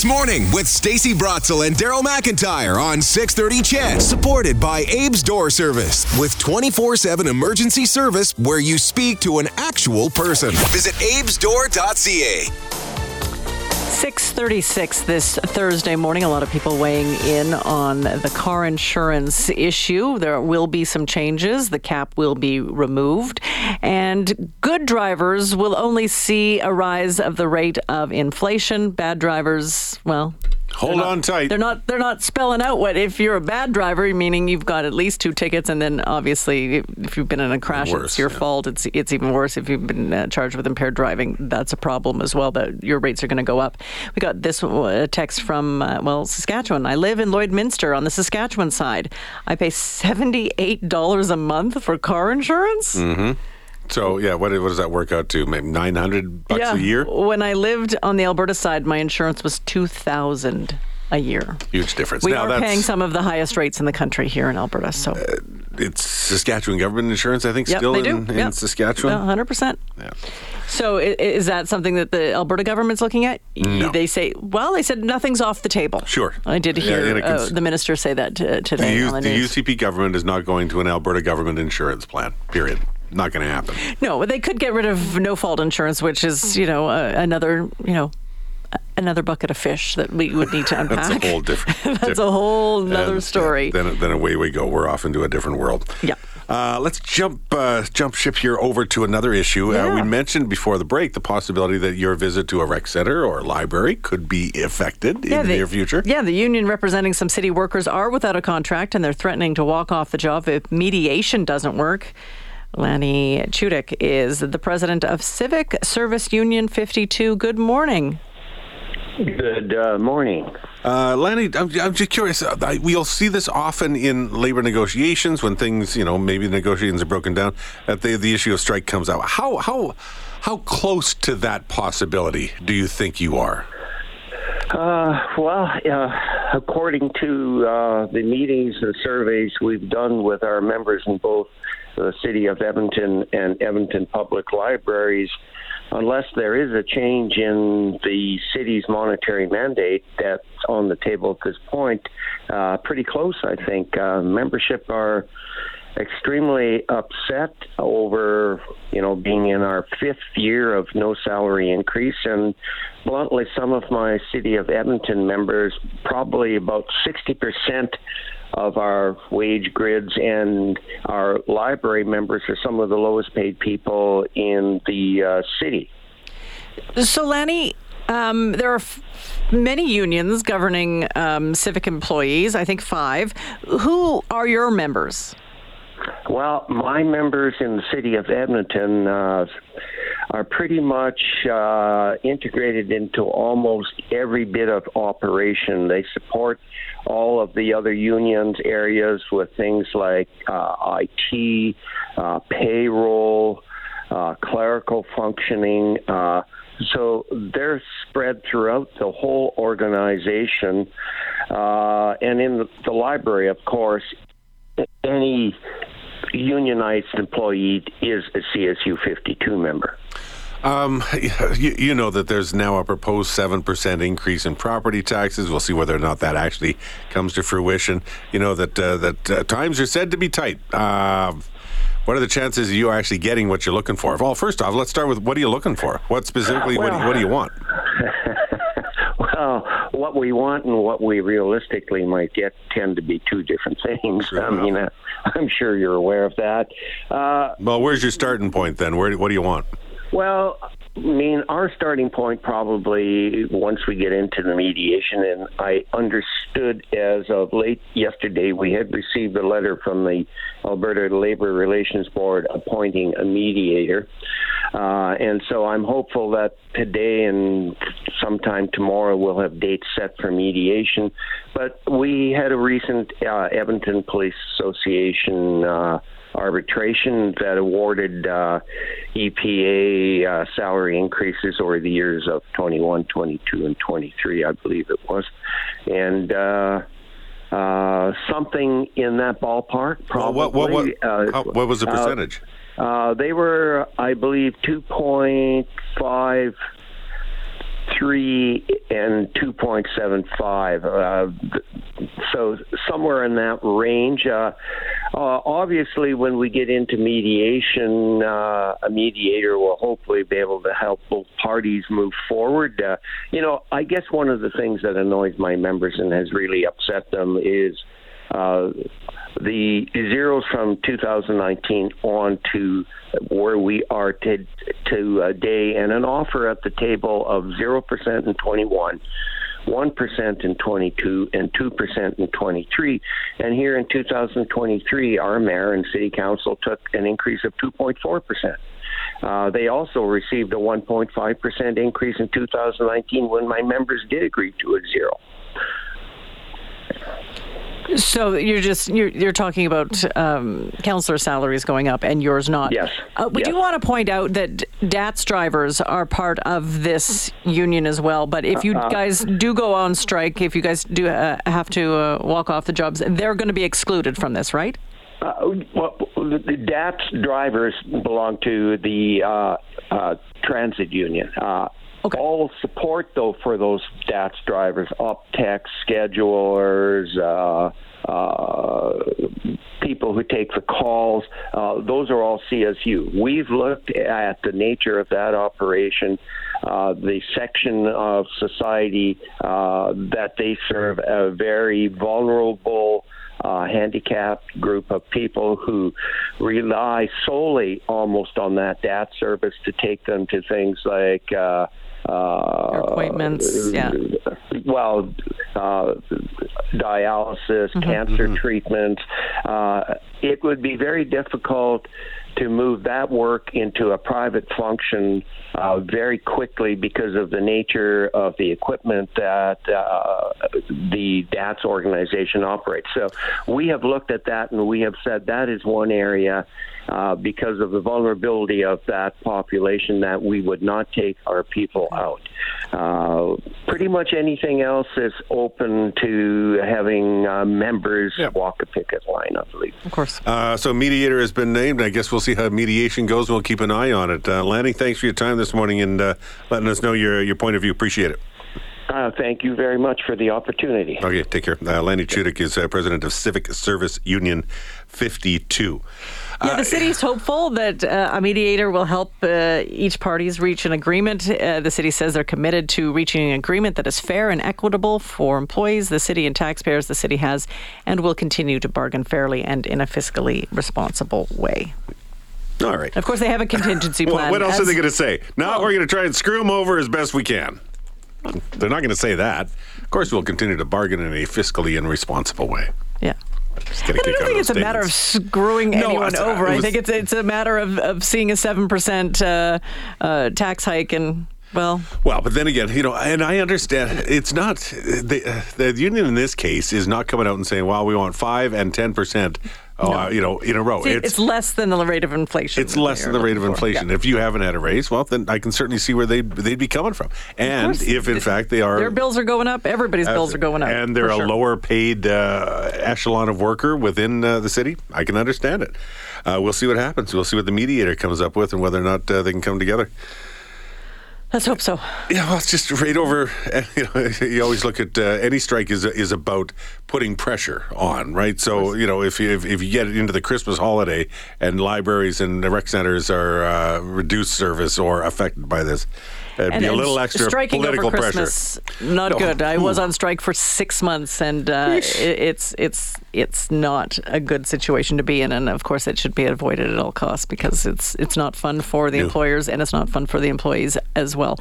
This morning with Stacy Brotzel and Daryl McIntyre on 630 CHED, supported by Abe's Door Service with 24-7 emergency service where you speak to an actual person. Visit abesdoor.ca. 636 this Thursday morning. A lot of people weighing in on the car insurance issue. There will be some changes. The cap will be removed. And good drivers will only see a rise of the rate of inflation. Bad drivers, well, Hold not, on tight. They're not. They're not spelling out what if you're a bad driver, meaning you've got at least two tickets, and then obviously if you've been in a crash, Worse, it's your yeah. fault. It's it's even worse if you've been uh, charged with impaired driving. That's a problem as well. That your rates are going to go up. We got this uh, text from uh, well Saskatchewan. I live in Lloydminster on the Saskatchewan side. I pay seventy eight dollars a month for car insurance. Mm. So yeah, what, what does that work out to? Maybe nine hundred bucks yeah. a year. When I lived on the Alberta side, my insurance was two thousand a year. Huge difference. We now are that's paying some of the highest rates in the country here in Alberta. So it's Saskatchewan government insurance. I think Yep, still in, in Yep. Saskatchewan. hundred percent. Yeah. So is that something that the Alberta government's looking at? No. They say, well, they said nothing's off the table. Sure. I did hear and it uh, the minister say that uh, The, today U- on the the. UCP government is not going to an Alberta government insurance plan. Period. Not going to happen. No, they could get rid of no fault insurance, which is you know uh, another you know another bucket of fish that we would need to unpack. That's a whole different. That's a whole nother And, story. yeah, then, then away we go. We're off into a different world. Yeah. Uh, let's jump uh, jump ship here over to another issue. Uh, we mentioned before the break the possibility that your visit to a rec center or library could be affected in the, near future. Yeah, the union representing some city workers are without a contract and they're threatening to walk off the job if mediation doesn't work. Lanny Chudyk is the president of Civic Service Union 52. Good morning. Good uh, morning. Uh, Lanny, I'm, I'm just curious. Uh, I- we'll see this often in labor negotiations when things, you know, maybe the negotiations are broken down. That the the issue of strike comes out. How how how close to that possibility do you think you are? Uh, well, uh, according to uh, the meetings and surveys we've done with our members in both the city of Edmonton and Edmonton Public Libraries, unless there is a change in the city's monetary mandate that's on the table at this point, uh, pretty close, I think. Uh, membership are extremely upset over you know being in our fifth year of no salary increase and bluntly some of my city of edmonton members probably about 60% of our wage grids and our library members are some of the lowest paid people in the uh, city So, Lanny, um, there are f- many unions governing um, civic employees, I think five. Who are your members? Well, my members in the city of Edmonton uh, are pretty much uh, integrated into almost every bit of operation. They support all of the other unions areas with things like uh, IT, uh, payroll, uh, clerical functioning. Uh, so they're spread throughout the whole organization. And in the library, of course, any unionized employee is a CSU 52 member. Um, you, you know that there's now a proposed seven percent increase in property taxes. We'll see whether or not that actually comes to fruition. You know that uh, that uh, times are said to be tight. Uh, what are the chances of you actually getting what you're looking for? Well, first off, let's start with what are you looking for? What specifically? what, do you, what do you want? Well, what we want and what we realistically might get tend to be two different things. True I mean, uh, I'm sure you're aware of that. Uh, Well, where's your starting point then? Where? What do you want? Well, I mean, our starting point probably once we get into the mediation, and I understood as of late yesterday, we had received a letter from the Alberta Labor Relations Board appointing a mediator. Uh, and so I'm hopeful that today and sometime tomorrow we'll have dates set for mediation. But we had a recent uh, Edmonton Police Association. Uh, arbitration that awarded uh, EPA uh, salary increases over the years of 21, 22, and 23, I believe it was. And uh, uh, something in that ballpark, Well, what what what, uh, how, what was the uh, percentage? uh, they were, I believe, 2.5 three and 2.75. Uh, so somewhere in that range. Uh, uh, obviously, when we get into mediation, uh, a mediator will hopefully be able to help both parties move forward. Uh, you know, I guess one of the things that annoys my members and has really upset them is uh, the zeros from 2019 on to where we are to, today, and an offer at the table of 0% in 21. 1% in 22 and 2% in 23. And here in 2023, our mayor and city council took an increase of 2.4%. Uh, they also received a 1.5% increase in 2019 when my members did agree to a zero. So you're just you're, you're talking about um, councillor salaries going up and yours not. Yes. Uh, we yes. do want to point out that DATS drivers are part of this union as well. But if you Uh-huh. guys do go on strike, if you guys do uh, have to uh, walk off the jobs, they're going to be excluded from this, right? Uh, well, the the DATS drivers belong to the uh, uh, transit union. Uh, Okay. All support, though, for those DATS drivers, UpTech, schedulers, uh, uh, people who take the calls, uh, those are all CSU. We've looked at the nature of that operation, uh, the section of society uh, that they serve, a very vulnerable uh, handicapped group of people who rely solely almost on that DAT service to take them to things like uh, Appointments, yeah. Well, uh, dialysis, cancer treatments. Uh, it would be very difficult to move that work into a private function uh, very quickly because of the nature of the equipment that uh, the DATS organization operates. So we have looked at that and we have said that is one area uh, because of the vulnerability of that population that we would not take our people out. Uh, pretty much anything else is open to having uh, members Yep. walk a picket line, I believe. Of course. Uh, so mediator has been named. I guess we'll see how mediation goes. We'll keep an eye on it. Uh, Lanny, thanks for your time this morning and uh, letting us know your your point of view. Appreciate it. Uh, thank you very much for the opportunity. Okay, take care. Uh, Lanny Chudyk is uh, president of Civic Service Union 52. Yeah, the city's hopeful that uh, a mediator will help uh, each parties reach an agreement. Uh, the city says they're committed to reaching an agreement that is fair and equitable for employees, the city, and taxpayers. The city has and will continue to bargain fairly and in a fiscally responsible way. All right. Of course, they have a contingency Well, plan. what else as- are they going to say? Now Well- we're going to try and screw them over as best we can. They're not going to say that. Of course, we'll continue to bargain in a fiscally and responsible way. Yeah. Just get a But I don't think it's those a matter of screwing No, anyone over. it I think it's it's a matter of, of seeing a seven percent uh, uh, tax hike and well, Well, but then again, you know, and I understand it's not the, the union in this case is not coming out and saying, "Well, we want five and ten percent, uh, you know, in a row." see, it's, less than the rate of inflation. It's less than the rate of inflation. Yeah. If you haven't had a raise, well, then I can certainly see where they they'd be coming from. And if in fact they are Their bills are going up. Everybody's bills are going up. and they're a sure. lower paid uh, echelon of worker within uh, the city, I can understand it. Uh, we'll see what happens. We'll see what the mediator comes up with and whether or not uh, they can come together. Let's hope so. Yeah, well, it's just right over. You, know, you always look at uh, any strike is is about putting pressure on, right? So you know, if you if, if you get it into the Christmas holiday and libraries and the rec centers are uh, reduced service or affected by this, it'd And, be a little extra striking political over pressure. Not No. good. I was on strike for six months, and uh, it's it's it's not a good situation to be in. And of course, it should be avoided at all costs because it's it's not fun for the No. employers and it's not fun for the employees as well.